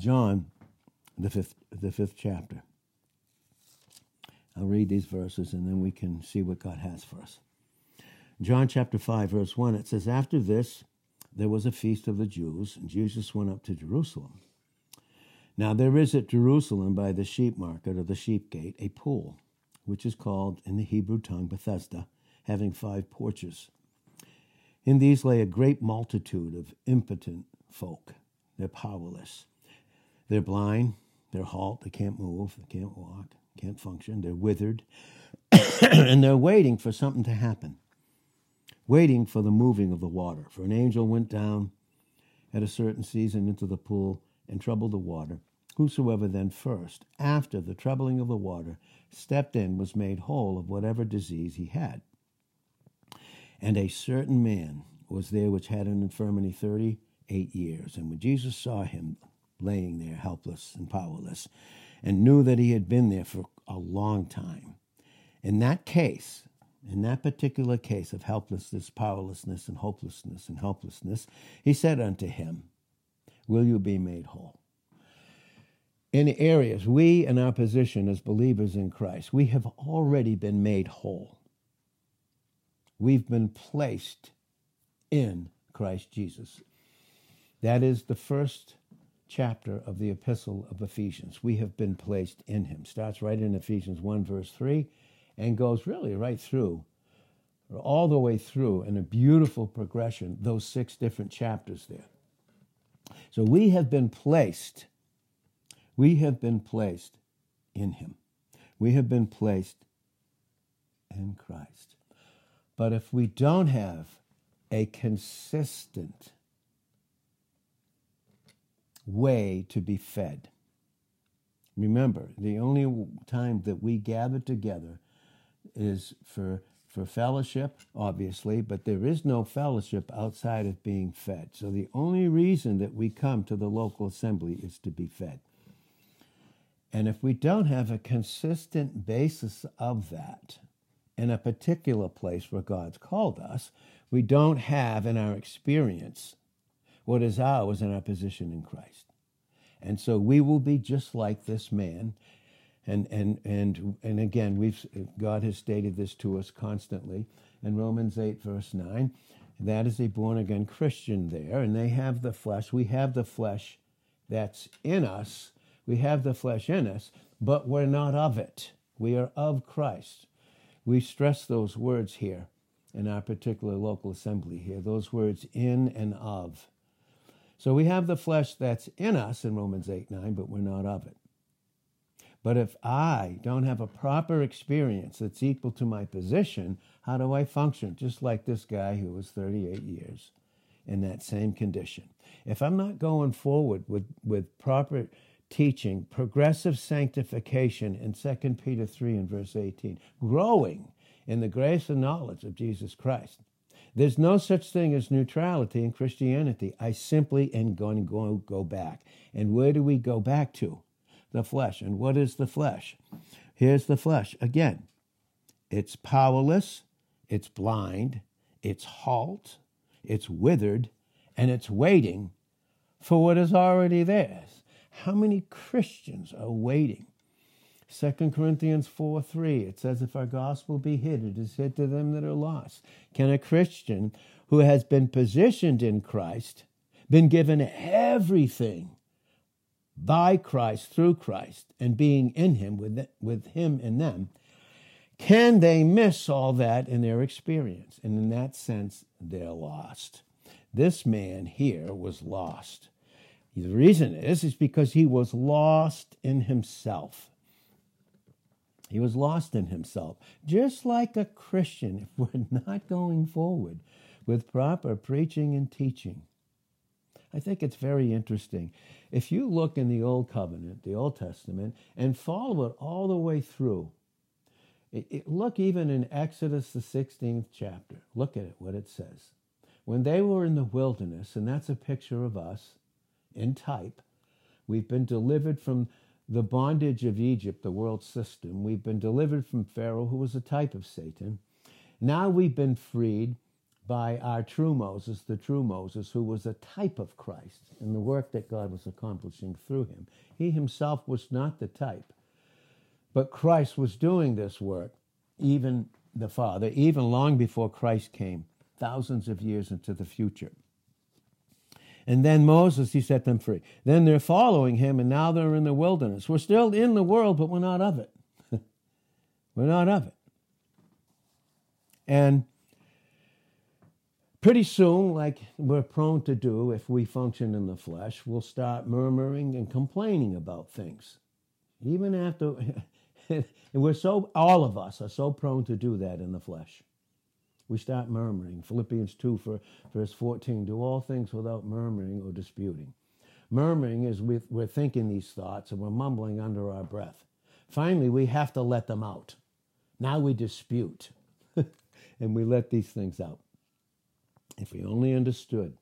John, the fifth, the fifth chapter. I'll read these verses and then we can see what God has for us. John chapter 5, verse 1, it says, After this, there was a feast of the Jews, and Jesus went up to Jerusalem. Now there is at Jerusalem by the sheep market or the sheep gate a pool, which is called in the Hebrew tongue Bethesda, having five porches. In these lay a great multitude of impotent folk. They're powerless. They're blind, they're halt, they can't move, they can't walk, can't function, they're withered, and they're waiting for something to happen waiting for the moving of the water. For an angel went down at a certain season into the pool and troubled the water. Whosoever then first, after the troubling of the water, stepped in was made whole of whatever disease he had. And a certain man was there which had an infirmity thirty eight years. And when Jesus saw him laying there helpless and powerless, and knew that he had been there for a long time, in that case, in that particular case of helplessness, powerlessness, and hopelessness and helplessness, he said unto him, Will you be made whole? In areas, we in our position as believers in Christ, we have already been made whole. We've been placed in Christ Jesus. That is the first chapter of the epistle of Ephesians. We have been placed in him. Starts right in Ephesians 1, verse 3 and goes really right through, all the way through in a beautiful progression, those six different chapters there. So we have been placed, we have been placed in Him. We have been placed in Christ. But if we don't have a consistent way to be fed, remember, the only time that we gather together is for for fellowship, obviously, but there is no fellowship outside of being fed. So the only reason that we come to the local assembly is to be fed. And if we don't have a consistent basis of that in a particular place where God's called us, we don't have in our experience what is ours in our position in Christ. And so we will be just like this man. And and and and again we've god has stated this to us constantly in romans 8 verse 9 that is a born again christian there and they have the flesh. We have the flesh that's in us. We have the flesh in us but we're not of it. We are of christ. We stress those words here in our particular local assembly here those words in and of so we have the flesh that's in us in romans 8 9 but we're not of it but if I don't have a proper experience that's equal to my position, how do I function? Just like this guy who was 38 years in that same condition. If I'm not going forward with, with proper teaching, progressive sanctification in 2 Peter 3 and verse 18, growing in the grace and knowledge of Jesus Christ. There's no such thing as neutrality in Christianity. I simply am going to go, back. And where do we go back to? the flesh. And what is the flesh? Here's the flesh. Again, it's powerless, it's blind, it's halt, it's withered, and it's waiting for what is already theirs. How many Christians are waiting? 2 Corinthians 4 3, it says, If our gospel be hid, it is hid to them that are lost. Can a Christian who has been positioned in Christ, been given everything by Christ, through Christ, and being in Him, with, with Him in them, can they miss all that in their experience? And in that sense, they're lost. This man here was lost. The reason is, is because he was lost in himself. He was lost in himself. Just like a Christian, if we're not going forward with proper preaching and teaching, I think it's very interesting. If you look in the Old Covenant, the Old Testament, and follow it all the way through, it, it, look even in Exodus, the 16th chapter. Look at it, what it says. When they were in the wilderness, and that's a picture of us in type, we've been delivered from the bondage of Egypt, the world system. We've been delivered from Pharaoh, who was a type of Satan. Now we've been freed by our true Moses, the true Moses, who was a type of Christ and the work that God was accomplishing through him. He himself was not the type, but Christ was doing this work, even the Father, even long before Christ came, thousands of years into the future. And then Moses, he set them free. Then they're following him, and now they're in the wilderness. We're still in the world, but we're not of it. we're not of it. And pretty soon, like we're prone to do if we function in the flesh, we'll start murmuring and complaining about things. Even after, we're so, all of us are so prone to do that in the flesh. We start murmuring. Philippians 2, for verse 14 do all things without murmuring or disputing. Murmuring is we, we're thinking these thoughts and we're mumbling under our breath. Finally, we have to let them out. Now we dispute and we let these things out. If we only understood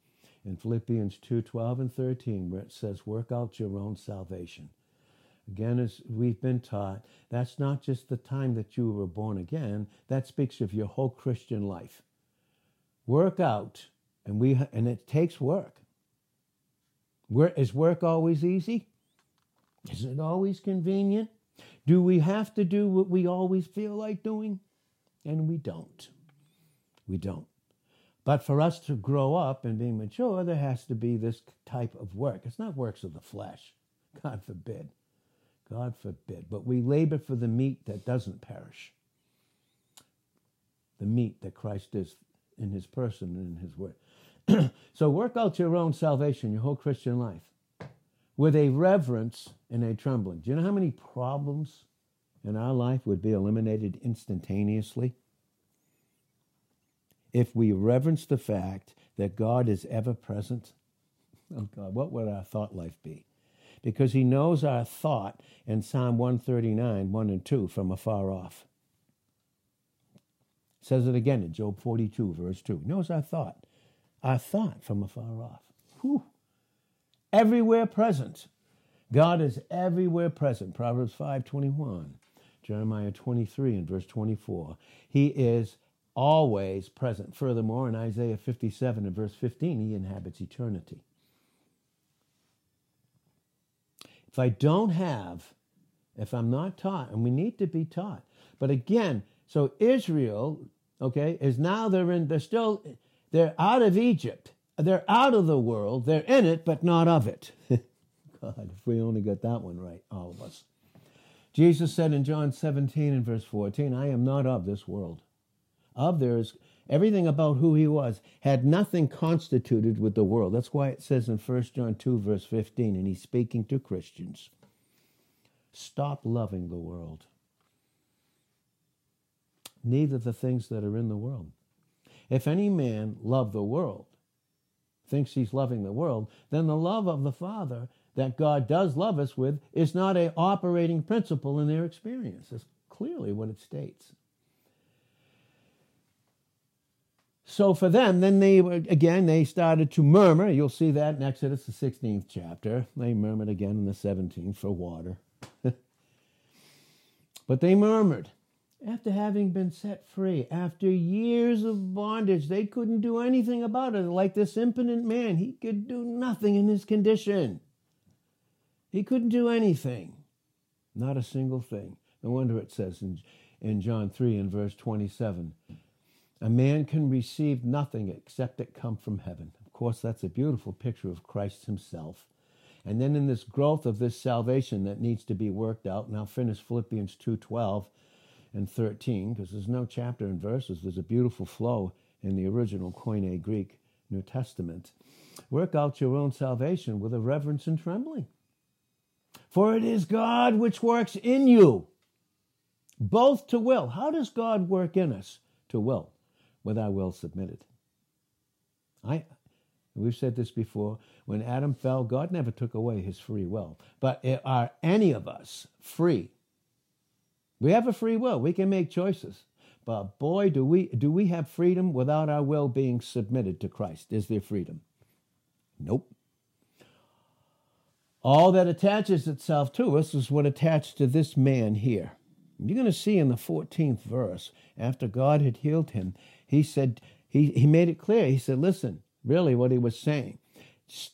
in Philippians 2 12 and 13, where it says, Work out your own salvation. Again, as we've been taught, that's not just the time that you were born again, that speaks of your whole Christian life. Work out, and, we, and it takes work. Where, is work always easy? Is it always convenient? Do we have to do what we always feel like doing? And we don't. We don't. But for us to grow up and be mature, there has to be this type of work. It's not works of the flesh, God forbid. God forbid. But we labor for the meat that doesn't perish. The meat that Christ is in his person and in his word. so work out your own salvation, your whole Christian life, with a reverence and a trembling. Do you know how many problems in our life would be eliminated instantaneously? If we reverence the fact that God is ever present, oh God, what would our thought life be? Because he knows our thought in Psalm 139, 1 and 2 from afar off. says it again in Job 42, verse 2. He knows our thought, our thought from afar off. Whew. Everywhere present. God is everywhere present. Proverbs 5, 21. Jeremiah 23 and verse 24. He is always present. Furthermore, in Isaiah 57 and verse 15, he inhabits eternity. If I don't have, if I'm not taught, and we need to be taught. But again, so Israel, okay, is now they're in, they're still, they're out of Egypt. They're out of the world. They're in it, but not of it. God, if we only got that one right, all of us. Jesus said in John 17 and verse 14, I am not of this world. Of theirs, everything about who he was had nothing constituted with the world. That's why it says in 1 John 2, verse 15, and he's speaking to Christians stop loving the world, neither the things that are in the world. If any man love the world, thinks he's loving the world, then the love of the Father that God does love us with is not a operating principle in their experience. That's clearly what it states. So for them, then they again they started to murmur. You'll see that in Exodus the 16th chapter. They murmured again in the 17th for water. but they murmured after having been set free, after years of bondage, they couldn't do anything about it. Like this impotent man, he could do nothing in his condition. He couldn't do anything, not a single thing. No wonder it says in, in John 3 and verse 27 a man can receive nothing except it come from heaven. Of course, that's a beautiful picture of Christ himself. And then in this growth of this salvation that needs to be worked out, I'll finish Philippians 2.12 and 13, because there's no chapter and verses. There's a beautiful flow in the original Koine Greek New Testament. Work out your own salvation with a reverence and trembling. For it is God which works in you, both to will. How does God work in us? To will with our will submitted. I, we've said this before. When Adam fell, God never took away his free will. But are any of us free? We have a free will. We can make choices. But boy, do we do we have freedom without our will being submitted to Christ? Is there freedom? Nope. All that attaches itself to us is what attached to this man here. You're going to see in the 14th verse, after God had healed him, he said, he, he made it clear. He said, listen, really what he was saying.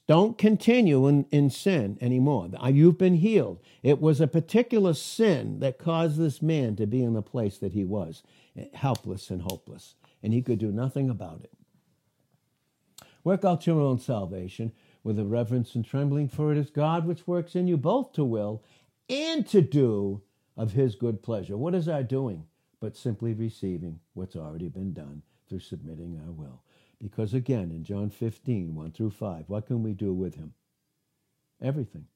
Don't continue in, in sin anymore. You've been healed. It was a particular sin that caused this man to be in the place that he was, helpless and hopeless, and he could do nothing about it. Work out your own salvation with a reverence and trembling, for it is God which works in you both to will and to do of his good pleasure. What is our doing? But simply receiving what's already been done through submitting our will. Because again, in John 15, 1 through 5, what can we do with him? Everything.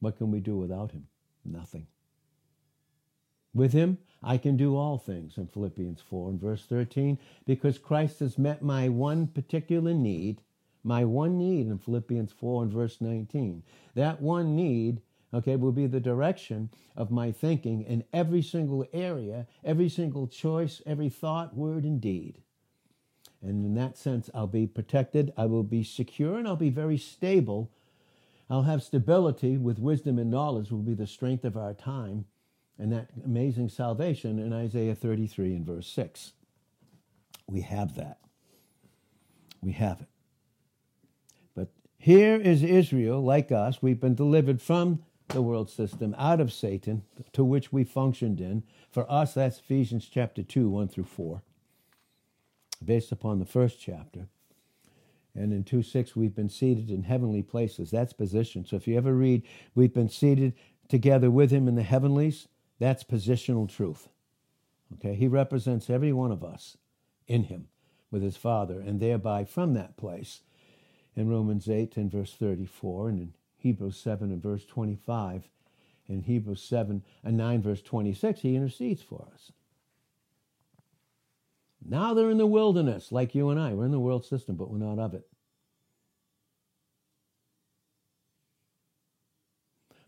What can we do without him? Nothing. With him, I can do all things in Philippians 4 and verse 13, because Christ has met my one particular need, my one need in Philippians 4 and verse 19. That one need, okay, will be the direction of my thinking in every single area, every single choice, every thought, word, and deed. And in that sense, I'll be protected, I will be secure, and I'll be very stable. I'll have stability with wisdom and knowledge, will be the strength of our time and that amazing salvation in Isaiah 33 and verse 6. We have that. We have it. But here is Israel, like us. We've been delivered from the world system, out of Satan, to which we functioned in. For us, that's Ephesians chapter 2, 1 through 4, based upon the first chapter. And in 2 6, we've been seated in heavenly places. That's position. So if you ever read, we've been seated together with him in the heavenlies, that's positional truth. Okay, he represents every one of us in him with his Father, and thereby from that place, in Romans 8 and verse 34, and in Hebrews 7 and verse 25, in Hebrews 7 and 9 verse 26, he intercedes for us. Now they're in the wilderness, like you and I. We're in the world system, but we're not of it.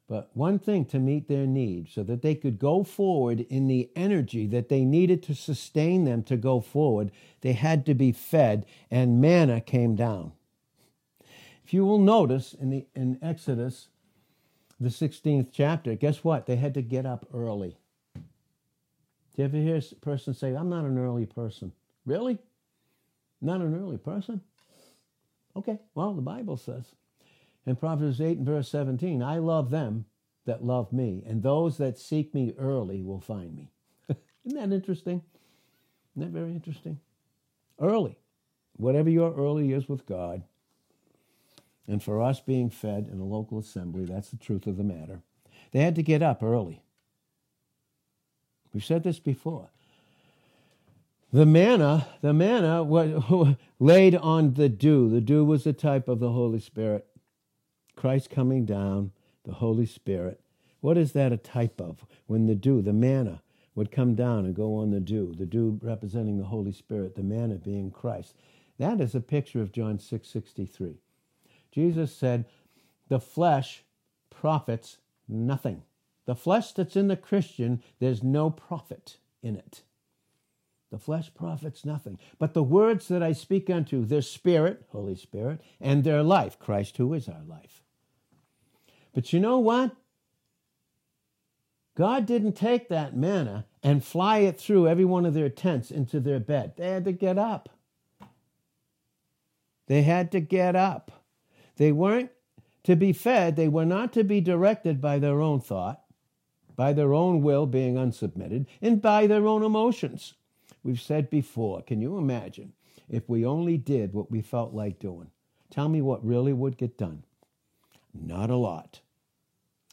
but one thing to meet their needs so that they could go forward in the energy that they needed to sustain them to go forward, they had to be fed, and manna came down. If you will notice in, the, in Exodus, the 16th chapter, guess what? They had to get up early. Do you ever hear a person say, I'm not an early person? Really? Not an early person? Okay, well, the Bible says in Proverbs 8 and verse 17, I love them that love me, and those that seek me early will find me. Isn't that interesting? Isn't that very interesting? Early. Whatever your early is with God. And for us being fed in a local assembly, that's the truth of the matter. They had to get up early. We've said this before. The manna, the manna was laid on the dew. The dew was a type of the Holy Spirit. Christ coming down, the Holy Spirit. What is that a type of? When the dew, the manna, would come down and go on the dew, the dew representing the Holy Spirit, the manna being Christ. That is a picture of John 6 63. Jesus said, The flesh profits nothing. The flesh that's in the Christian, there's no profit in it. The flesh profits nothing. But the words that I speak unto, their spirit, Holy Spirit, and their life, Christ who is our life. But you know what? God didn't take that manna and fly it through every one of their tents into their bed. They had to get up. They had to get up. They weren't to be fed, they were not to be directed by their own thought, by their own will being unsubmitted, and by their own emotions. We've said before, can you imagine if we only did what we felt like doing? Tell me what really would get done. Not a lot.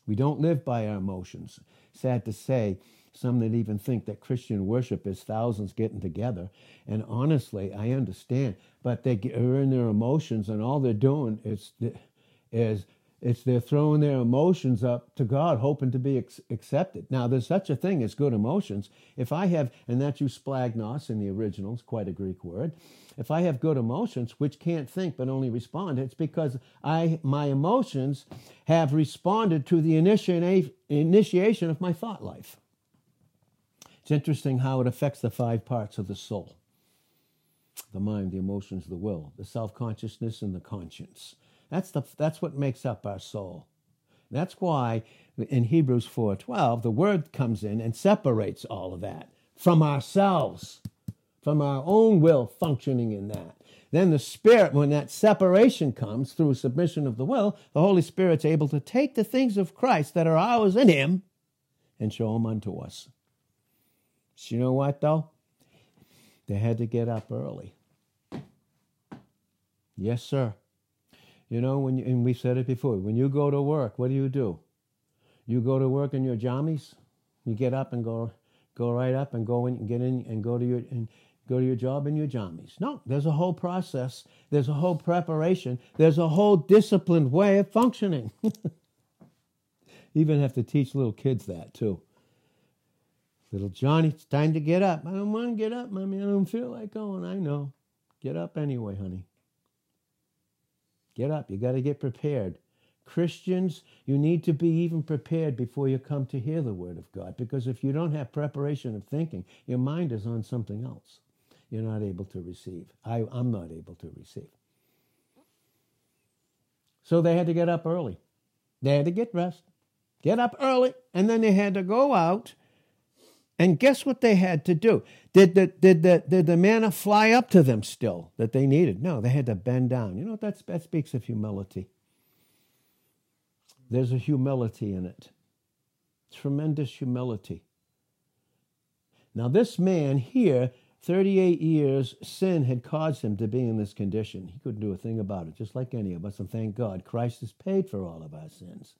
We don't live by our emotions. Sad to say, some that even think that Christian worship is thousands getting together. And honestly, I understand, but they are in their emotions, and all they're doing is is it's they're throwing their emotions up to God, hoping to be ex- accepted. Now, there's such a thing as good emotions. If I have, and that's eusplanchnos in the original, it's quite a Greek word. If I have good emotions, which can't think but only respond, it's because I my emotions have responded to the initiation of my thought life. It's interesting how it affects the five parts of the soul the mind, the emotions, the will, the self consciousness, and the conscience. That's, the, that's what makes up our soul. That's why in Hebrews 4:12 the word comes in and separates all of that from ourselves. from our own will functioning in that. Then the Spirit, when that separation comes through submission of the will, the Holy Spirit's able to take the things of Christ that are ours in Him and show them unto us. So you know what, though? They had to get up early. Yes, sir. You know, when you, and we've said it before, when you go to work, what do you do? You go to work in your jammies. You get up and go, go right up and go and get in and go to your and go to your job in your jammies. No, there's a whole process. There's a whole preparation. There's a whole disciplined way of functioning. Even have to teach little kids that too. Little Johnny, it's time to get up. I don't want to get up, mommy. I don't feel like going. I know. Get up anyway, honey. Get up. You got to get prepared. Christians, you need to be even prepared before you come to hear the Word of God. Because if you don't have preparation of thinking, your mind is on something else. You're not able to receive. I, I'm not able to receive. So they had to get up early. They had to get rest, get up early, and then they had to go out and guess what they had to do? Did the, did, the, did the manna fly up to them still that they needed? No, they had to bend down. You know, that's, that speaks of humility. There's a humility in it, tremendous humility. Now, this man here, 38 years, sin had caused him to be in this condition. He couldn't do a thing about it, just like any of us. And thank God, Christ has paid for all of our sins.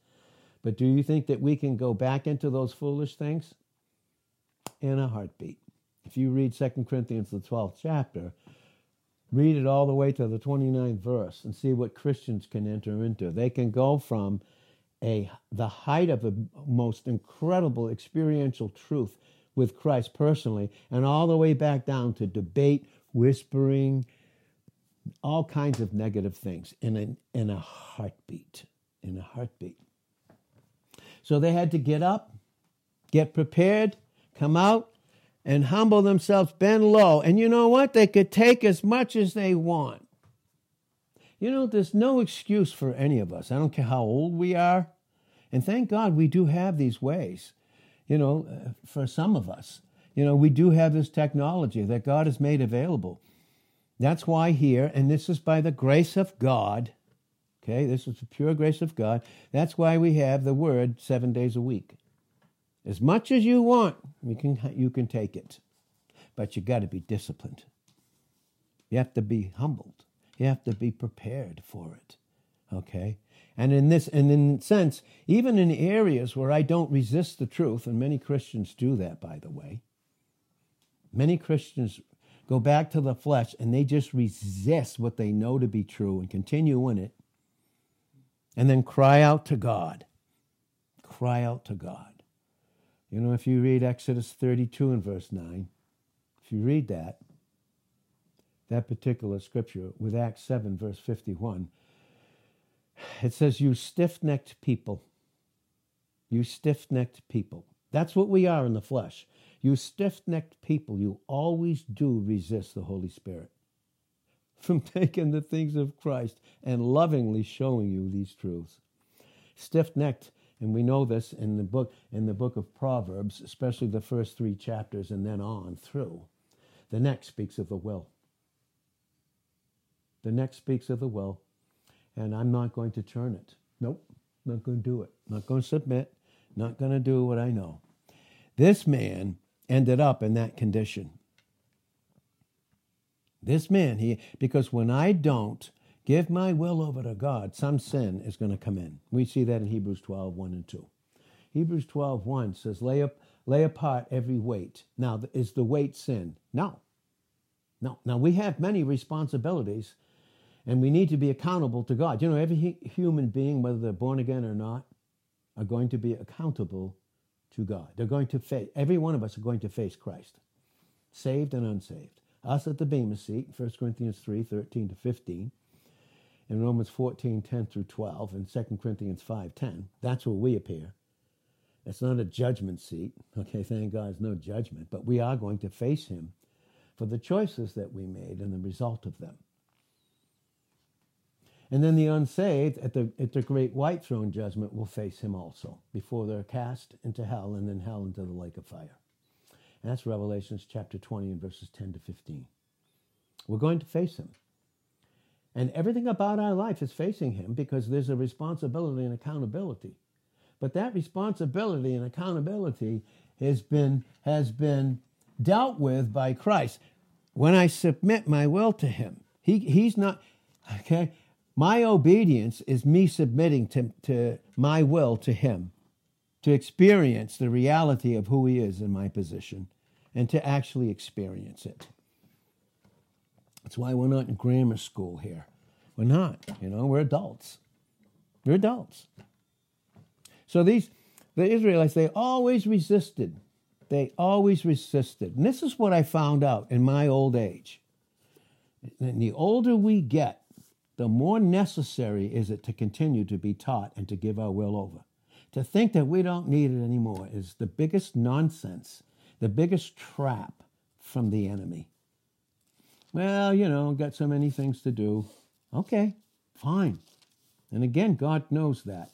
But do you think that we can go back into those foolish things? In a heartbeat. If you read 2 Corinthians, the 12th chapter, read it all the way to the 29th verse and see what Christians can enter into. They can go from a the height of a most incredible experiential truth with Christ personally and all the way back down to debate, whispering, all kinds of negative things in a, in a heartbeat. In a heartbeat. So they had to get up, get prepared, come out and humble themselves, bend low. And you know what? They could take as much as they want. You know, there's no excuse for any of us. I don't care how old we are. And thank God we do have these ways. You know, uh, for some of us, you know, we do have this technology that God has made available. That's why here, and this is by the grace of God, okay, this is the pure grace of God. That's why we have the word seven days a week. As much as you want, you can, you can take it. But you got to be disciplined. You have to be humbled. You have to be prepared for it. Okay? And in this, and in sense, even in areas where I don't resist the truth, and many Christians do that, by the way, many Christians go back to the flesh and they just resist what they know to be true and continue in it, and then cry out to God. Cry out to God. You know, if you read Exodus 32 and verse 9, if you read that, that particular scripture with Acts 7, verse 51, it says, You stiff necked people. You stiff necked people. That's what we are in the flesh. You stiff necked people, you always do resist the Holy Spirit from taking the things of Christ and lovingly showing you these truths. Stiff necked and we know this in the book in the book of Proverbs, especially the first three chapters and then on through. The next speaks of the will. The next speaks of the will, and I'm not going to turn it. Nope, not going to do it. Not going to submit. Not going to do what I know. This man ended up in that condition. This man, he because when I don't, give my will over to God, some sin is going to come in. We see that in Hebrews 12, 1 and 2. Hebrews 12, 1 says, lay, up, lay apart every weight. Now, is the weight sin? No. No. Now, we have many responsibilities and we need to be accountable to God. You know, every human being, whether they're born again or not, are going to be accountable to God. They're going to face, every one of us are going to face Christ, saved and unsaved. Us at the Bema seat, 1 Corinthians 3, 13 to 15 in Romans 14, 10 through 12, and 2 Corinthians 5, 10. That's where we appear. It's not a judgment seat. Okay, thank God it's no judgment, but we are going to face him for the choices that we made and the result of them. And then the unsaved at the, at the great white throne judgment will face him also before they're cast into hell and then hell into the lake of fire. And that's Revelations chapter 20 and verses 10 to 15. We're going to face him. And everything about our life is facing him because there's a responsibility and accountability. But that responsibility and accountability has been, has been dealt with by Christ. When I submit my will to him, he, he's not, okay? My obedience is me submitting to, to my will to him, to experience the reality of who he is in my position, and to actually experience it. That's why we're not in grammar school here. We're not, you know, we're adults. We're adults. So these, the Israelites, they always resisted. They always resisted. And this is what I found out in my old age. And the older we get, the more necessary is it to continue to be taught and to give our will over. To think that we don't need it anymore is the biggest nonsense, the biggest trap from the enemy. Well, you know, got so many things to do. Okay, fine. And again, God knows that.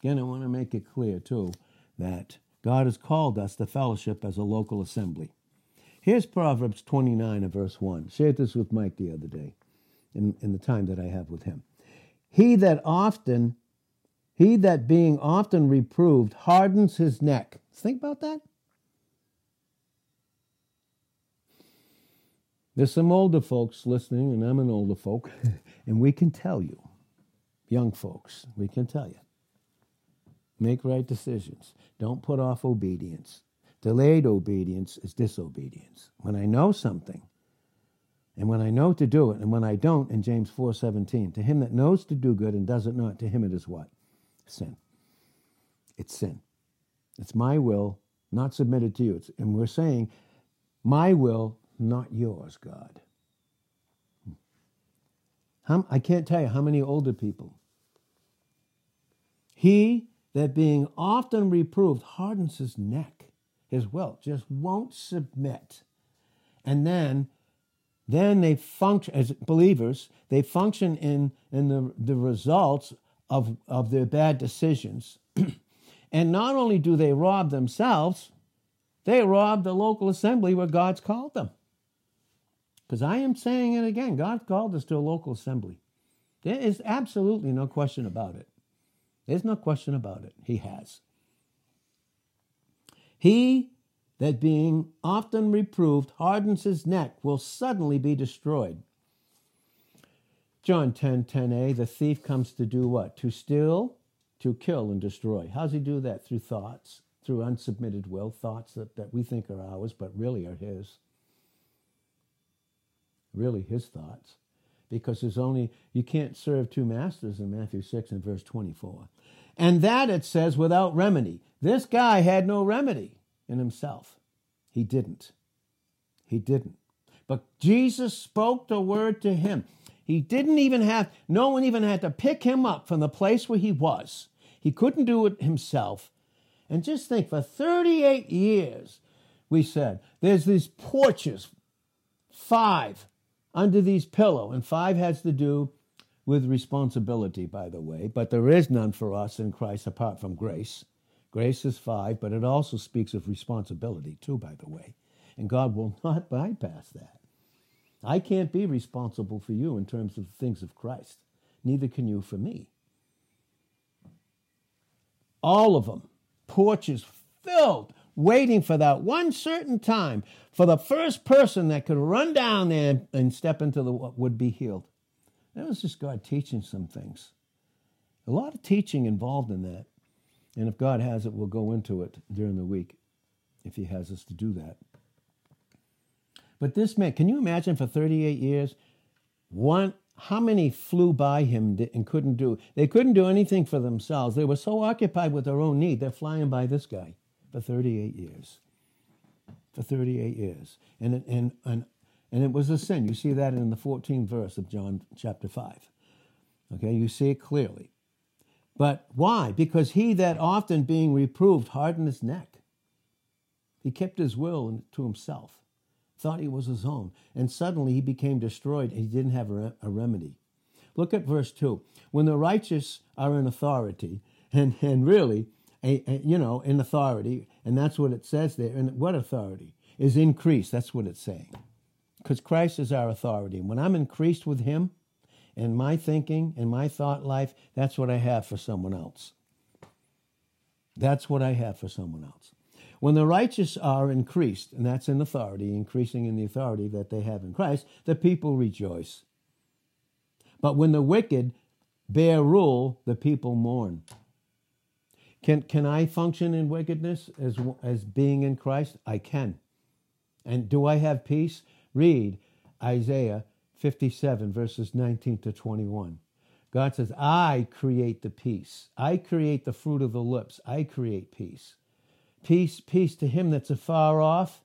Again, I want to make it clear, too, that God has called us to fellowship as a local assembly. Here's Proverbs 29 and verse 1. Shared this with Mike the other day in, in the time that I have with him. He that often, he that being often reproved hardens his neck. Think about that. There's some older folks listening, and I'm an older folk, and we can tell you, young folks, we can tell you. Make right decisions. Don't put off obedience. Delayed obedience is disobedience. When I know something, and when I know to do it, and when I don't, in James 4:17, to him that knows to do good and does it not, to him it is what? Sin. It's sin. It's my will, not submitted to you. It's, and we're saying, my will, not yours, God. How, I can't tell you how many older people. He that being often reproved hardens his neck, his will, just won't submit. And then then they function as believers, they function in, in the, the results of, of their bad decisions. and not only do they rob themselves, they rob the local assembly where God's called them. Because I am saying it again God called us to a local assembly. There is absolutely no question about it. There's no question about it. He has. He that being often reproved hardens his neck will suddenly be destroyed. John 10 10a, the thief comes to do what? To steal, to kill, and destroy. How's he do that? Through thoughts, through unsubmitted will, thoughts that, that we think are ours, but really are his really his thoughts because there's only you can't serve two masters in Matthew 6 and verse 24. And that it says without remedy. This guy had no remedy in himself. He didn't. He didn't. But Jesus spoke the word to him. He didn't even have no one even had to pick him up from the place where he was. He couldn't do it himself. And just think for 38 years we said there's these porches five under these pillow. And five has to do with responsibility, by the way, but there is none for us in Christ apart from grace. Grace is five, but it also speaks of responsibility, too, by the way. And God will not bypass that. I can't be responsible for you in terms of the things of Christ. Neither can you for me. All of them, porches filled waiting for that one certain time for the first person that could run down there and step into the would be healed. That was just God teaching some things. A lot of teaching involved in that. And if God has it, we'll go into it during the week if He has us to do that. But this man, can you imagine for 38 years, one, how many flew by him and couldn't do? They couldn't do anything for themselves. They were so occupied with their own need, they're flying by this guy for 38 years. For 38 years. And, and, and, and it was a sin. You see that in the 14th verse of John chapter 5. Okay, you see it clearly. But why? Because he that often being reproved hardened his neck. He kept his will to himself, thought he was his own, and suddenly he became destroyed and he didn't have a, a remedy. Look at verse 2. When the righteous are in authority, and, and really, a, a, you know, in authority, and that's what it says there. And what authority? is increased. That's what it's saying. Because Christ is our authority. And when I'm increased with Him in my thinking, in my thought life, that's what I have for someone else. That's what I have for someone else. When the righteous are increased, and that's in authority, increasing in the authority that they have in Christ, the people rejoice. But when the wicked bear rule, the people mourn. Can, can I function in wickedness as, as being in Christ? I can. And do I have peace? Read Isaiah 57, verses 19 to 21. God says, I create the peace. I create the fruit of the lips. I create peace. Peace, peace to him that's afar off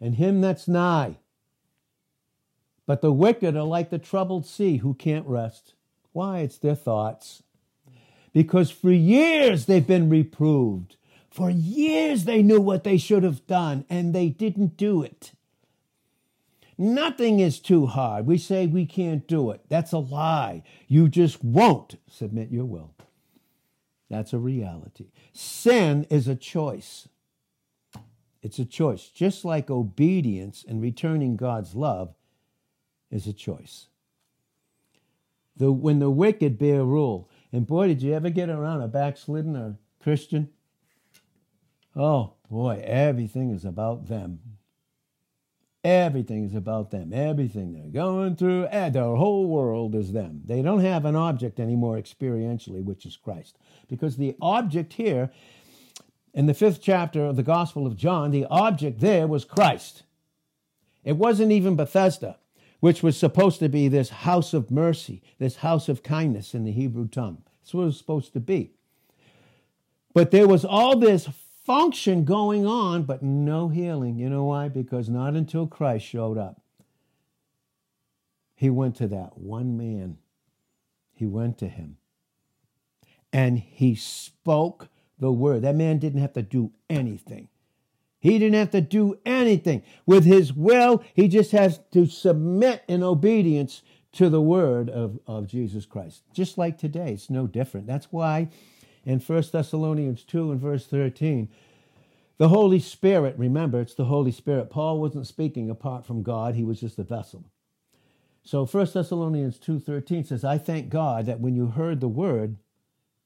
and him that's nigh. But the wicked are like the troubled sea who can't rest. Why? It's their thoughts. Because for years they've been reproved. For years they knew what they should have done and they didn't do it. Nothing is too hard. We say we can't do it. That's a lie. You just won't submit your will. That's a reality. Sin is a choice. It's a choice. Just like obedience and returning God's love is a choice. The, when the wicked bear rule, and boy, did you ever get around a backslidden or Christian? Oh boy, everything is about them. Everything is about them. Everything they're going through, eh, and their whole world is them. They don't have an object anymore experientially, which is Christ. Because the object here, in the fifth chapter of the Gospel of John, the object there was Christ. It wasn't even Bethesda, which was supposed to be this house of mercy, this house of kindness in the Hebrew tongue. That's what it was supposed to be. But there was all this function going on, but no healing. You know why? Because not until Christ showed up. He went to that one man. He went to him. And he spoke the word. That man didn't have to do anything. He didn't have to do anything. With his will, he just has to submit in obedience to the word of, of Jesus Christ. Just like today, it's no different. That's why in 1 Thessalonians 2 and verse 13. The Holy Spirit, remember, it's the Holy Spirit. Paul wasn't speaking apart from God, he was just a vessel. So 1 Thessalonians 2:13 says, "I thank God that when you heard the word,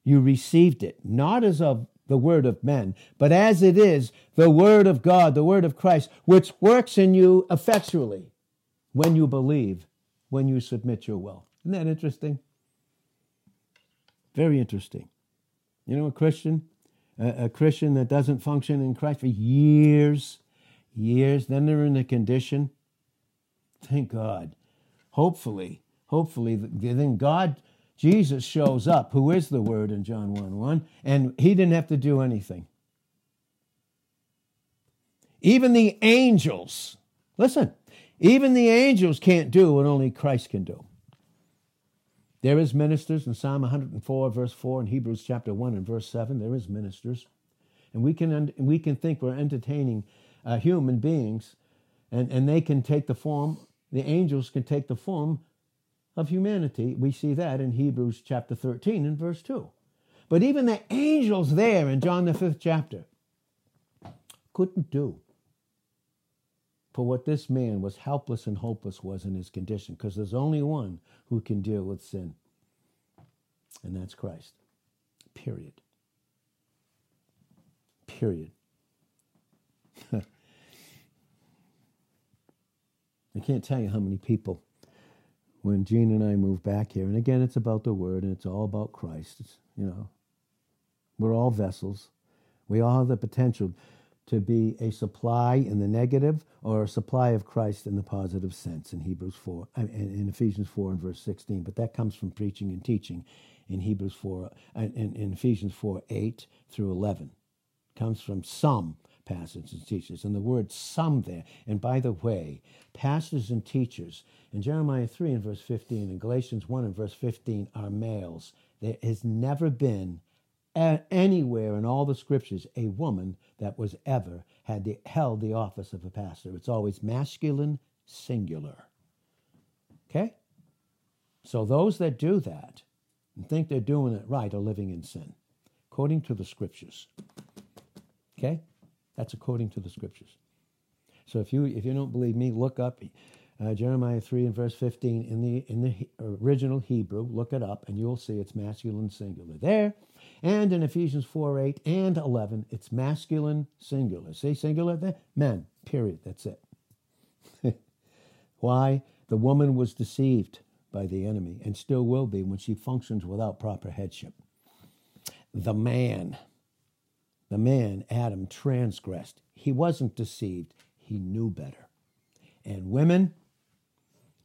you received it, not as of the word of men, but as it is the word of God, the word of Christ, which works in you effectually when you believe, when you submit your will." Isn't that interesting? Very interesting. You know, a Christian, a, a Christian that doesn't function in Christ for years, years, then they're in a condition. Thank God. Hopefully, hopefully, then God, Jesus shows up, who is the Word in John 1 1, and he didn't have to do anything. Even the angels, listen, even the angels can't do what only Christ can do. There is ministers in Psalm 104, verse 4, and Hebrews chapter 1 and verse 7. There is ministers. And we can, we can think we're entertaining uh, human beings, and, and they can take the form, the angels can take the form of humanity. We see that in Hebrews chapter 13 and verse 2. But even the angels there in John the fifth chapter couldn't do for what this man was helpless and hopeless was in his condition because there's only one who can deal with sin and that's christ period period i can't tell you how many people when Jean and I moved back here, and again, it's about the Word and it's all about Christ. It's, you know, we're all vessels. We all have the potential to be a supply in the negative or a supply of Christ in the positive sense in Hebrews 4 in Ephesians 4 and verse 16 but that comes from preaching and teaching in Hebrews 4 uh, in, in Ephesians 4 8 through 11 comes from some pastors and teachers and the word some there and by the way pastors and teachers in Jeremiah 3 and verse 15 and Galatians 1 and verse 15 are males there has never been anywhere in all the scriptures a woman that was ever had the, held the office of a pastor. It's always masculine, singular. Okay? So those that do that and think they're doing it right are living in sin, according to the scriptures. Okay? That's according to the scriptures. So if you if you don't believe me, look up uh, Jeremiah 3 and verse 15 in the in the original Hebrew. Look it up, and you'll see it's masculine singular there. And in Ephesians 4 8 and 11, it's masculine singular. See singular there? Men, period. That's it. Why? The woman was deceived by the enemy and still will be when she functions without proper headship. The man, the man, Adam, transgressed. He wasn't deceived, he knew better. And women,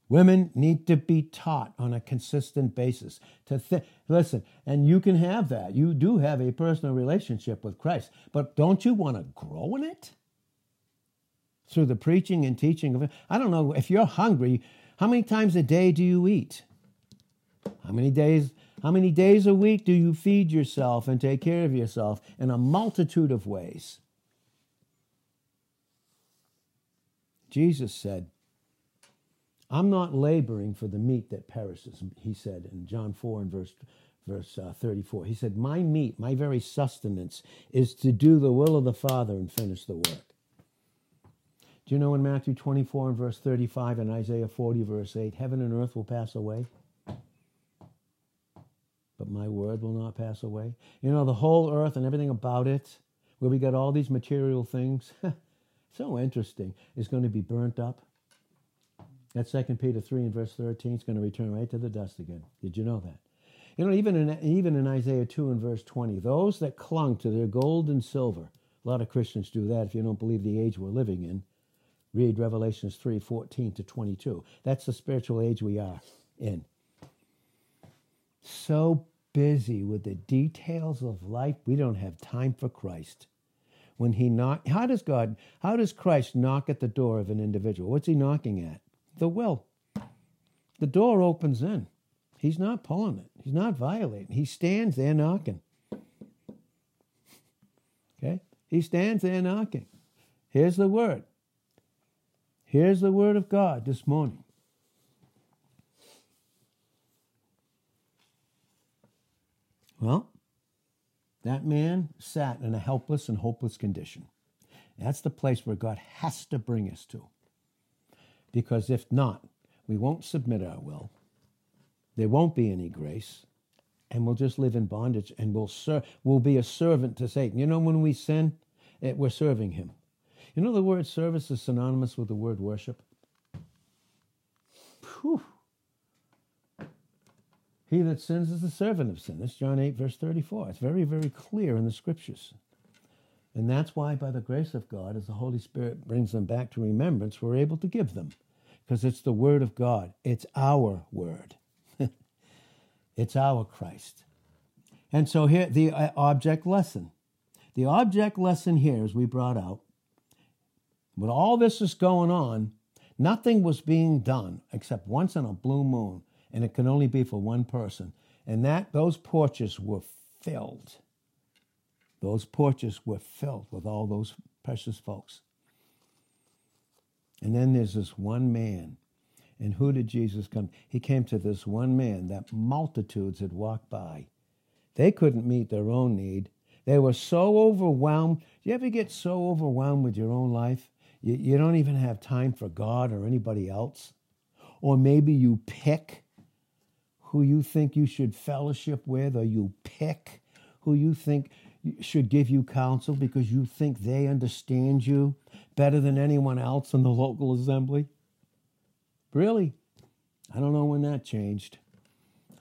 Women need to be taught on a consistent basis to th- listen, and you can have that. You do have a personal relationship with Christ, but don't you want to grow in it? Through the preaching and teaching of it. I don't know if you're hungry, how many times a day do you eat? How many days how many days a week do you feed yourself and take care of yourself in a multitude of ways? Jesus said, I'm not laboring for the meat that perishes, he said in John 4 and verse, verse uh, 34. He said, My meat, my very sustenance, is to do the will of the Father and finish the work. Do you know in Matthew 24 and verse 35 and Isaiah 40 verse 8, heaven and earth will pass away, but my word will not pass away? You know, the whole earth and everything about it, where we got all these material things, so interesting, is going to be burnt up that Second Peter 3 and verse 13 is going to return right to the dust again. Did you know that? You know, even in, even in Isaiah 2 and verse 20, those that clung to their gold and silver, a lot of Christians do that if you don't believe the age we're living in. Read Revelations 3 14 to 22. That's the spiritual age we are in. So busy with the details of life, we don't have time for Christ. When he knock, how does God, how does Christ knock at the door of an individual? What's he knocking at? the will. The door opens in. He's not pulling it. He's not violating. He stands there knocking. Okay? He stands there knocking. Here's the word. Here's the word of God this morning. Well, that man sat in a helpless and hopeless condition. That's the place where God has to bring us to because if not, we won't submit our will. There won't be any grace, and we'll just live in bondage and we'll, ser- we'll be a servant to Satan. You know, when we sin, it, we're serving him. You know, the word service is synonymous with the word worship. Whew. He that sins is the servant of sin. That's John 8, verse 34. It's very, very clear in the scriptures. And that's why, by the grace of God, as the Holy Spirit brings them back to remembrance, we're able to give them because it's the Word of God. It's our Word, it's our Christ. And so here, the uh, object lesson. The object lesson here, as we brought out, when all this is going on, nothing was being done except once in a blue moon, and it can only be for one person. And that those porches were filled those porches were filled with all those precious folks. And then there's this one man. And who did Jesus come? He came to this one man that multitudes had walked by. They couldn't meet their own need. They were so overwhelmed. You ever get so overwhelmed with your own life? You, you don't even have time for God or anybody else? Or maybe you pick who you think you should fellowship with, or you pick who you think should give you counsel because you think they understand you better than anyone else in the local assembly? Really? I don't know when that changed.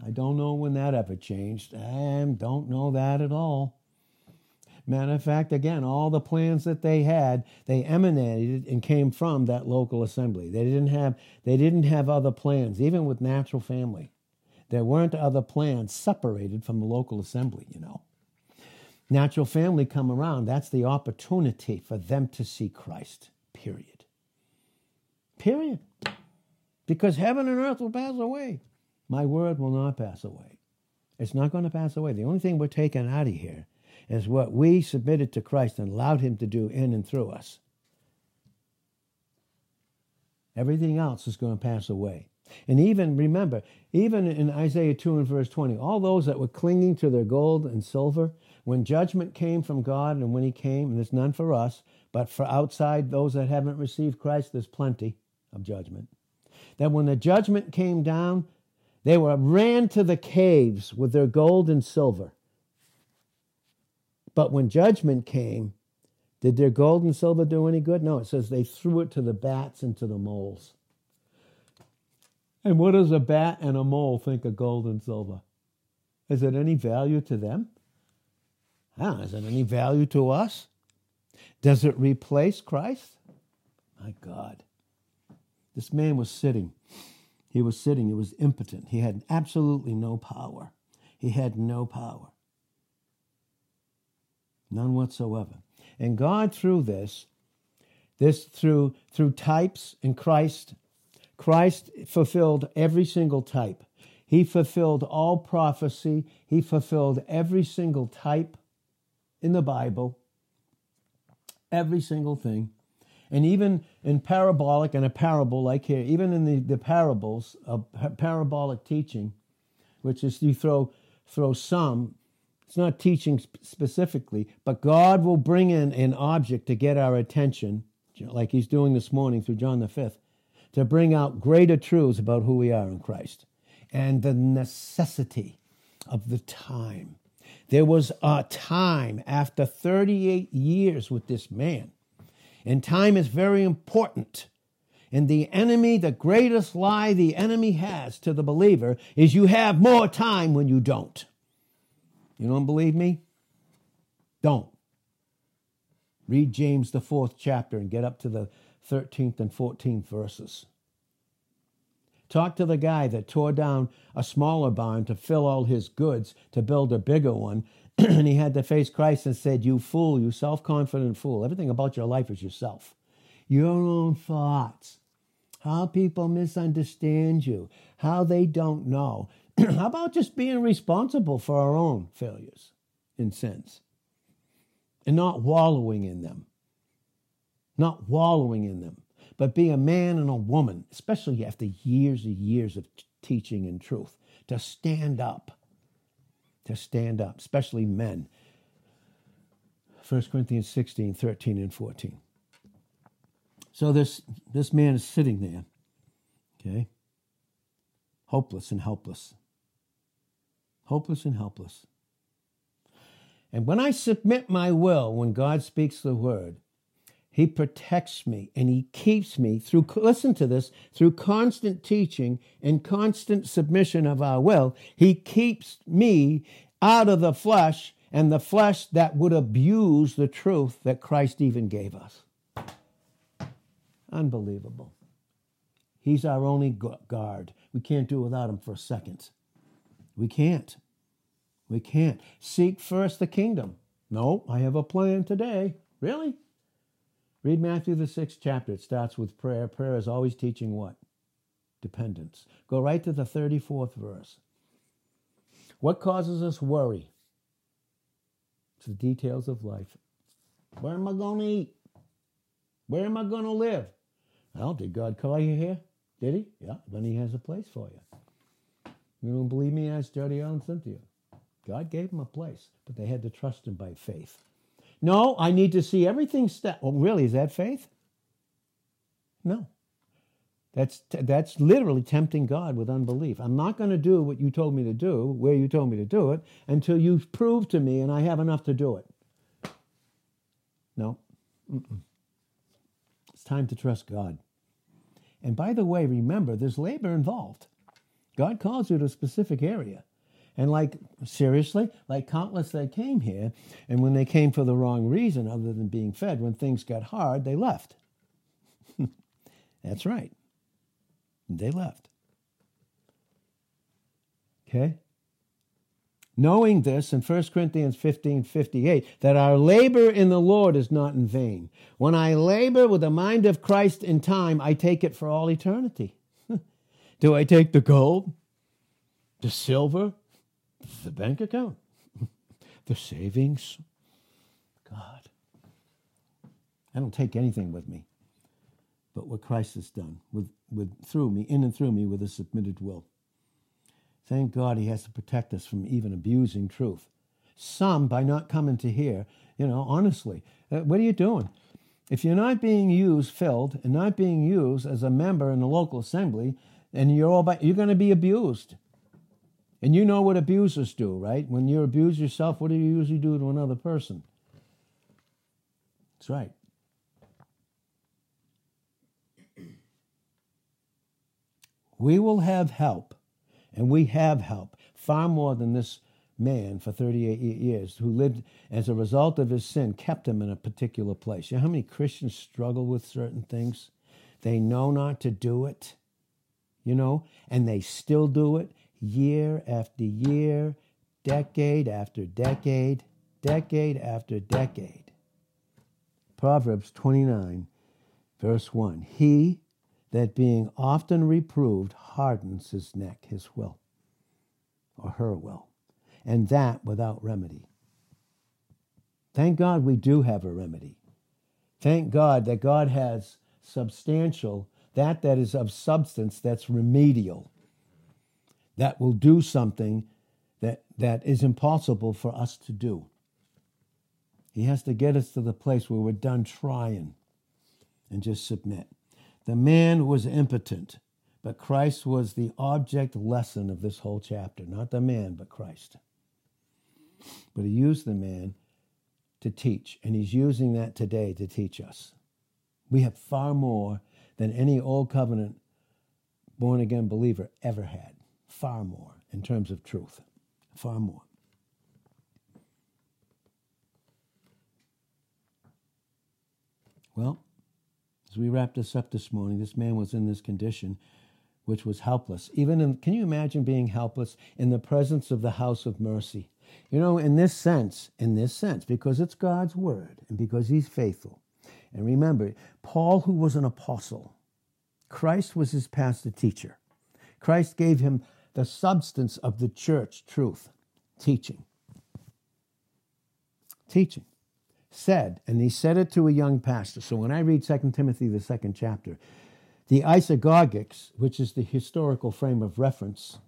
I don't know when that ever changed. I don't know that at all. Matter of fact, again, all the plans that they had, they emanated and came from that local assembly. They didn't have they didn't have other plans, even with natural family. There weren't other plans separated from the local assembly, you know natural family come around, that's the opportunity for them to see Christ. Period. Period. Because heaven and earth will pass away. My word will not pass away. It's not going to pass away. The only thing we're taking out of here is what we submitted to Christ and allowed Him to do in and through us. Everything else is going to pass away. And even, remember, even in Isaiah 2 and verse 20, all those that were clinging to their gold and silver, when judgment came from God and when He came, and there's none for us, but for outside those that haven't received Christ, there's plenty of judgment. That when the judgment came down, they were ran to the caves with their gold and silver. But when judgment came, did their gold and silver do any good? No, it says they threw it to the bats and to the moles. And what does a bat and a mole think of gold and silver? Is it any value to them? Ah, is it any value to us? Does it replace Christ? My God. This man was sitting. He was sitting. He was impotent. He had absolutely no power. He had no power. None whatsoever. And God, through this, this through through types in Christ, Christ fulfilled every single type. He fulfilled all prophecy. He fulfilled every single type in the Bible. Every single thing. And even in parabolic and a parable like here, even in the, the parables of parabolic teaching, which is you throw throw some it's not teaching specifically, but God will bring in an object to get our attention, like He's doing this morning through John the Fifth, to bring out greater truths about who we are in Christ and the necessity of the time. There was a time after 38 years with this man, and time is very important. And the enemy, the greatest lie the enemy has to the believer is you have more time when you don't. You don't believe me? Don't. Read James, the fourth chapter, and get up to the 13th and 14th verses. Talk to the guy that tore down a smaller barn to fill all his goods to build a bigger one. and he had to face Christ and said, You fool, you self confident fool. Everything about your life is yourself. Your own thoughts. How people misunderstand you. How they don't know. How about just being responsible for our own failures and sins and not wallowing in them? Not wallowing in them, but be a man and a woman, especially after years and years of teaching and truth, to stand up. To stand up, especially men. 1 Corinthians 16, 13, and 14. So this, this man is sitting there, okay, hopeless and helpless hopeless and helpless. And when I submit my will, when God speaks the word, he protects me and he keeps me through, listen to this, through constant teaching and constant submission of our will. He keeps me out of the flesh and the flesh that would abuse the truth that Christ even gave us. Unbelievable. He's our only guard. We can't do without him for a second. We can't. We can't. Seek first the kingdom. No, I have a plan today. Really? Read Matthew, the sixth chapter. It starts with prayer. Prayer is always teaching what? Dependence. Go right to the 34th verse. What causes us worry? It's the details of life. Where am I going to eat? Where am I going to live? Well, did God call you here? Did he? Yeah, then he has a place for you. You don't believe me? Ask Jody and Cynthia. God gave them a place, but they had to trust him by faith. No, I need to see everything step. Well, really, is that faith? No. That's, that's literally tempting God with unbelief. I'm not going to do what you told me to do, where you told me to do it, until you prove to me and I have enough to do it. No. Mm-mm. It's time to trust God. And by the way, remember, there's labor involved. God calls you to a specific area. And like, seriously, like countless that came here, and when they came for the wrong reason other than being fed, when things got hard, they left. That's right. They left. Okay? Knowing this in 1 Corinthians 15 58, that our labor in the Lord is not in vain. When I labor with the mind of Christ in time, I take it for all eternity. Do I take the gold, the silver, the bank account, the savings? God. I don't take anything with me but what Christ has done with, with through me, in and through me with a submitted will. Thank God he has to protect us from even abusing truth. some by not coming to hear, You know, honestly, uh, what are you doing? If you're not being used, filled, and not being used as a member in the local assembly, and you're all by, you're going to be abused. And you know what abusers do, right? When you abuse yourself, what do you usually do to another person? That's right. We will have help, and we have help far more than this man for 38 years who lived as a result of his sin kept him in a particular place. You know how many Christians struggle with certain things? They know not to do it, you know, and they still do it year after year, decade after decade, decade after decade. Proverbs 29, verse 1 He that being often reproved hardens his neck, his will, or her will, and that without remedy. Thank God we do have a remedy. Thank God that God has substantial, that that is of substance, that's remedial, that will do something that, that is impossible for us to do. He has to get us to the place where we're done trying and just submit. The man was impotent, but Christ was the object lesson of this whole chapter. Not the man, but Christ. But he used the man to teach, and he's using that today to teach us. We have far more than any old covenant born again believer ever had. Far more in terms of truth. Far more. Well, as we wrap this up this morning, this man was in this condition which was helpless. Even in, can you imagine being helpless in the presence of the house of mercy? You know, in this sense, in this sense, because it's God's word and because he's faithful. And remember, Paul, who was an apostle, Christ was his pastor teacher. Christ gave him the substance of the church truth, teaching. Teaching said, and he said it to a young pastor. So when I read 2 Timothy, the second chapter, the isagogics, which is the historical frame of reference,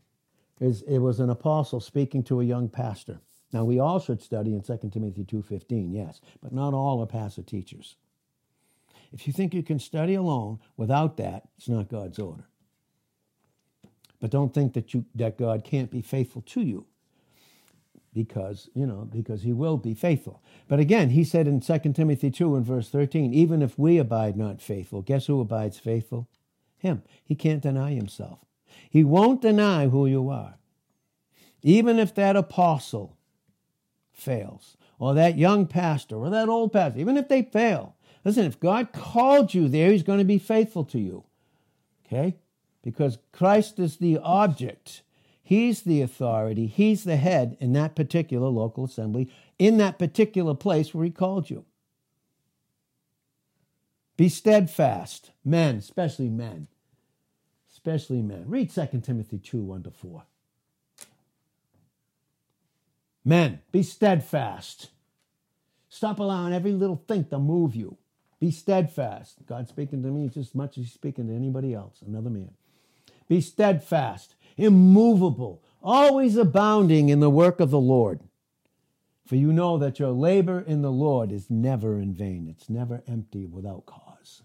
is it was an apostle speaking to a young pastor. Now we all should study in 2 Timothy 2:15, yes, but not all are pastor teachers. If you think you can study alone without that, it's not God's order. But don't think that you that God can't be faithful to you because, you know, because he will be faithful. But again, he said in 2 Timothy 2 and verse 13, even if we abide not faithful, guess who abides faithful? Him. He can't deny himself. He won't deny who you are. Even if that apostle fails, or that young pastor, or that old pastor, even if they fail, listen, if God called you there, he's going to be faithful to you. Okay? Because Christ is the object He's the authority, he's the head in that particular local assembly, in that particular place where he called you. Be steadfast, men, especially men. Especially men. Read 2 Timothy 2 1 to 4. Men, be steadfast. Stop allowing every little thing to move you. Be steadfast. God's speaking to me just as much as he's speaking to anybody else, another man. Be steadfast immovable, always abounding in the work of the Lord. For you know that your labor in the Lord is never in vain, it's never empty without cause.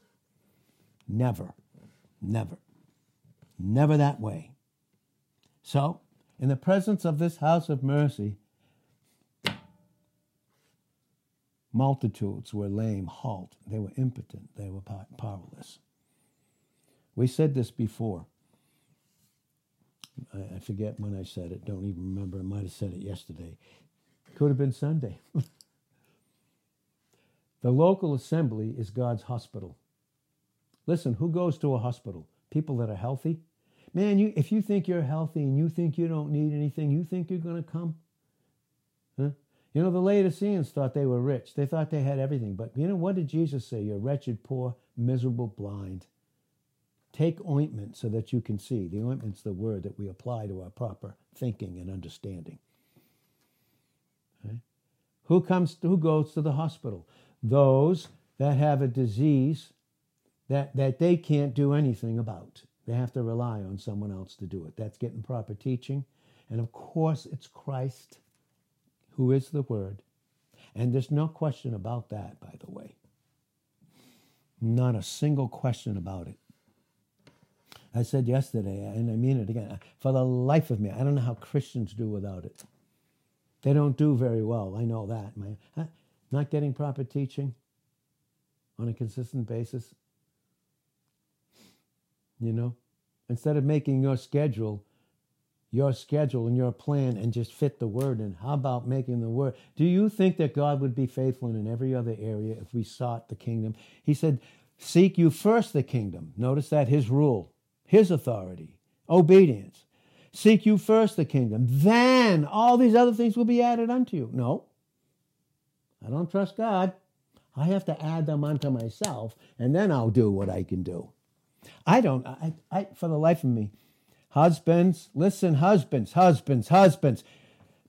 Never, never, never that way. So, in the presence of this house of mercy, multitudes were lame, halt, they were impotent, they were powerless. We said this before. I, I forget when I said it. Don't even remember. I might have said it yesterday. Could have been Sunday. the local assembly is God's hospital. Listen, who goes to a hospital? People that are healthy. Man, you, if you think you're healthy and you think you don't need anything, you think you're going to come? Huh? You know, the Laodiceans thought they were rich. They thought they had everything. But you know, what did Jesus say? You're wretched, poor, miserable, blind. Take ointment so that you can see. The ointment's the word that we apply to our proper thinking and understanding. Who comes who goes to the hospital? Those that have a disease that, that they can't do anything about. They have to rely on someone else to do it. That's getting proper teaching. And of course, it's Christ who is the Word. And there's no question about that, by the way. Not a single question about it. I said yesterday, and I mean it again, uh, for the life of me, I don't know how Christians do without it. They don't do very well. I know that. My, uh, not getting proper teaching on a consistent basis. You know, instead of making your schedule your schedule and your plan and just fit the word in. How about making the word? Do you think that God would be faithful in every other area if we sought the kingdom? He said, Seek you first the kingdom. Notice that his rule, his authority, obedience. Seek you first the kingdom. Then all these other things will be added unto you. No. I don't trust God. I have to add them unto myself, and then I'll do what I can do. I don't, I, I, for the life of me, Husbands, listen, husbands, husbands, husbands.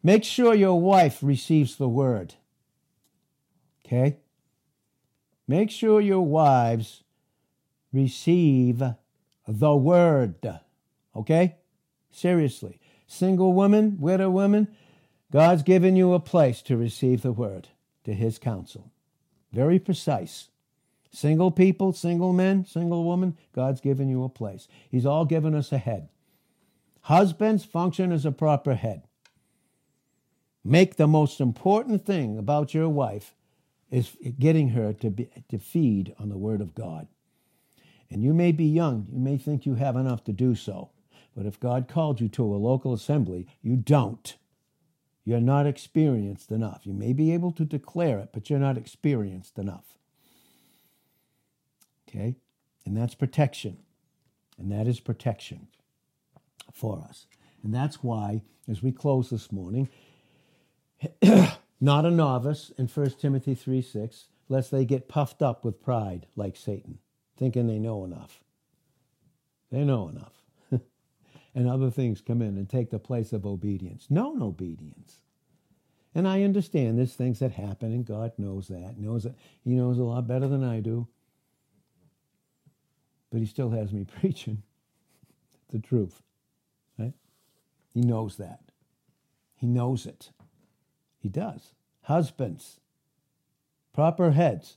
Make sure your wife receives the word. Okay? Make sure your wives receive the word. Okay? Seriously. Single woman, widow woman, God's given you a place to receive the word, to his counsel. Very precise. Single people, single men, single woman, God's given you a place. He's all given us a head. Husbands function as a proper head. Make the most important thing about your wife is getting her to, be, to feed on the Word of God. And you may be young, you may think you have enough to do so. But if God called you to a local assembly, you don't. You're not experienced enough. You may be able to declare it, but you're not experienced enough. Okay? And that's protection. And that is protection for us. And that's why, as we close this morning, not a novice in 1 Timothy 3 6, lest they get puffed up with pride like Satan, thinking they know enough. They know enough. and other things come in and take the place of obedience. Known obedience. And I understand there's things that happen, and God knows that. Knows that He knows a lot better than I do. But He still has me preaching the truth. Right? He knows that. He knows it. He does. Husbands, proper heads.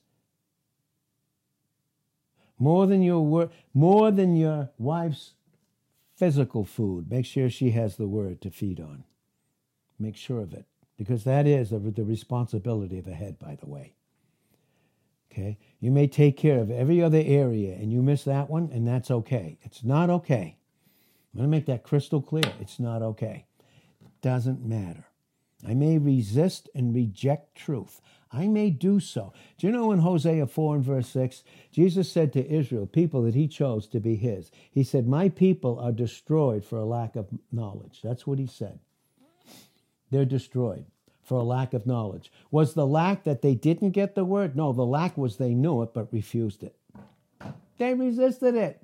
More than your word, more than your wife's physical food. Make sure she has the word to feed on. Make sure of it, because that is the responsibility of a head, by the way. Okay, you may take care of every other area, and you miss that one, and that's okay. It's not okay. I'm going to make that crystal clear. It's not okay. Doesn't matter. I may resist and reject truth. I may do so. Do you know in Hosea 4 and verse 6, Jesus said to Israel, people that he chose to be his, he said, My people are destroyed for a lack of knowledge. That's what he said. They're destroyed for a lack of knowledge. Was the lack that they didn't get the word? No, the lack was they knew it but refused it. They resisted it,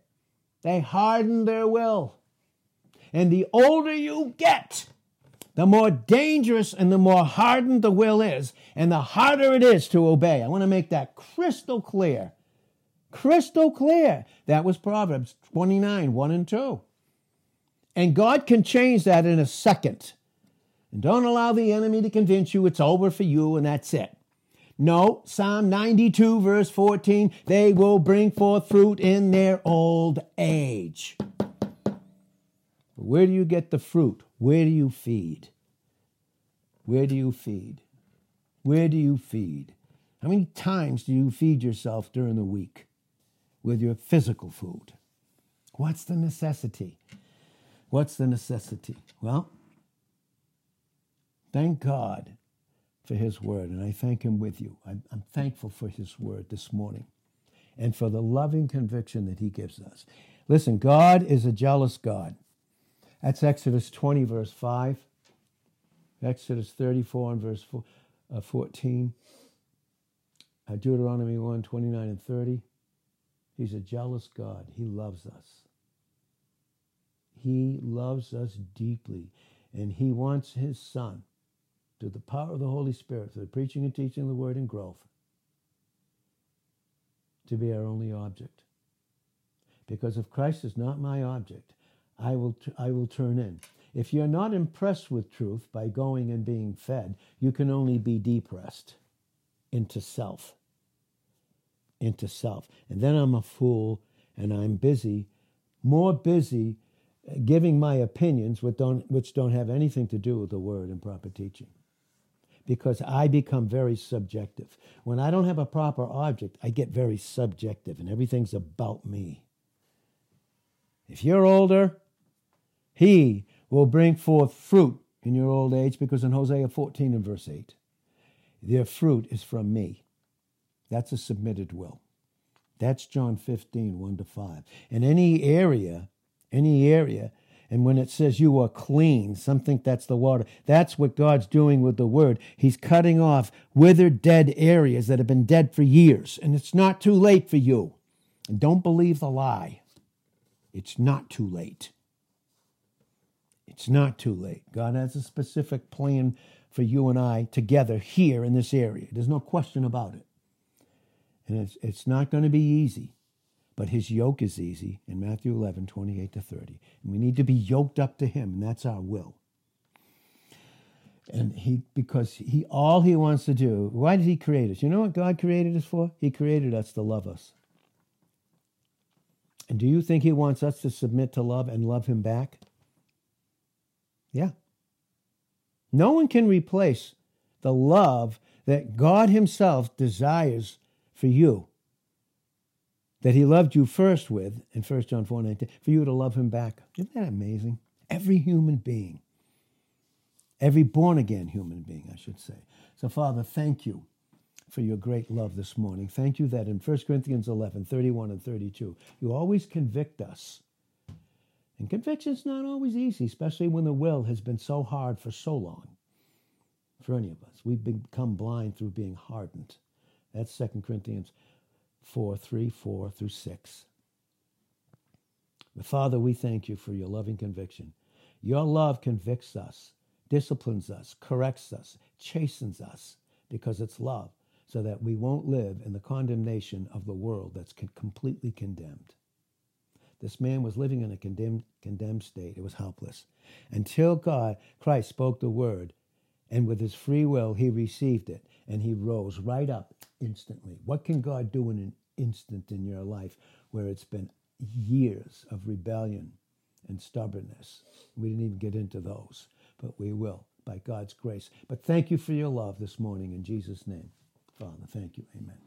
they hardened their will. And the older you get, the more dangerous and the more hardened the will is, and the harder it is to obey. I want to make that crystal clear. Crystal clear. That was Proverbs 29, 1 and 2. And God can change that in a second. And don't allow the enemy to convince you it's over for you and that's it. No, Psalm 92, verse 14, they will bring forth fruit in their old age. Where do you get the fruit? Where do you feed? Where do you feed? Where do you feed? How many times do you feed yourself during the week with your physical food? What's the necessity? What's the necessity? Well, thank God for His word, and I thank Him with you. I'm, I'm thankful for His word this morning and for the loving conviction that He gives us. Listen, God is a jealous God. That's Exodus 20, verse 5. Exodus 34 and verse uh, 14. Uh, Deuteronomy 1, 29 and 30. He's a jealous God. He loves us. He loves us deeply. And he wants his son, through the power of the Holy Spirit, through the preaching and teaching of the word and growth, to be our only object. Because if Christ is not my object, I will, t- I will turn in. If you're not impressed with truth by going and being fed, you can only be depressed into self. Into self. And then I'm a fool and I'm busy, more busy uh, giving my opinions which don't, which don't have anything to do with the word and proper teaching. Because I become very subjective. When I don't have a proper object, I get very subjective and everything's about me. If you're older, he will bring forth fruit in your old age, because in Hosea 14 and verse 8, their fruit is from me. That's a submitted will. That's John 15, 1 to 5. In any area, any area, and when it says you are clean, some think that's the water. That's what God's doing with the word. He's cutting off withered, dead areas that have been dead for years. And it's not too late for you. And don't believe the lie. It's not too late. It's not too late. God has a specific plan for you and I together here in this area. There's no question about it. And it's, it's not going to be easy, but his yoke is easy in Matthew 11, 28 to 30. And we need to be yoked up to him, and that's our will. And he, because he, all he wants to do, why did he create us? You know what God created us for? He created us to love us. And do you think he wants us to submit to love and love him back? Yeah. No one can replace the love that God himself desires for you. That he loved you first with in 1 John 4 19, for you to love him back. Isn't that amazing? Every human being, every born again human being, I should say. So, Father, thank you for your great love this morning. Thank you that in 1 Corinthians 11, 31 and 32, you always convict us. And conviction's not always easy, especially when the will has been so hard for so long. For any of us, we've become blind through being hardened. That's 2 Corinthians 4, 3, 4 through 6. But Father, we thank you for your loving conviction. Your love convicts us, disciplines us, corrects us, chastens us, because it's love so that we won't live in the condemnation of the world that's completely condemned. This man was living in a condemned, condemned state. It was helpless. Until God, Christ spoke the word, and with his free will, he received it, and he rose right up instantly. What can God do in an instant in your life where it's been years of rebellion and stubbornness? We didn't even get into those, but we will by God's grace. But thank you for your love this morning in Jesus' name. Father, thank you. Amen.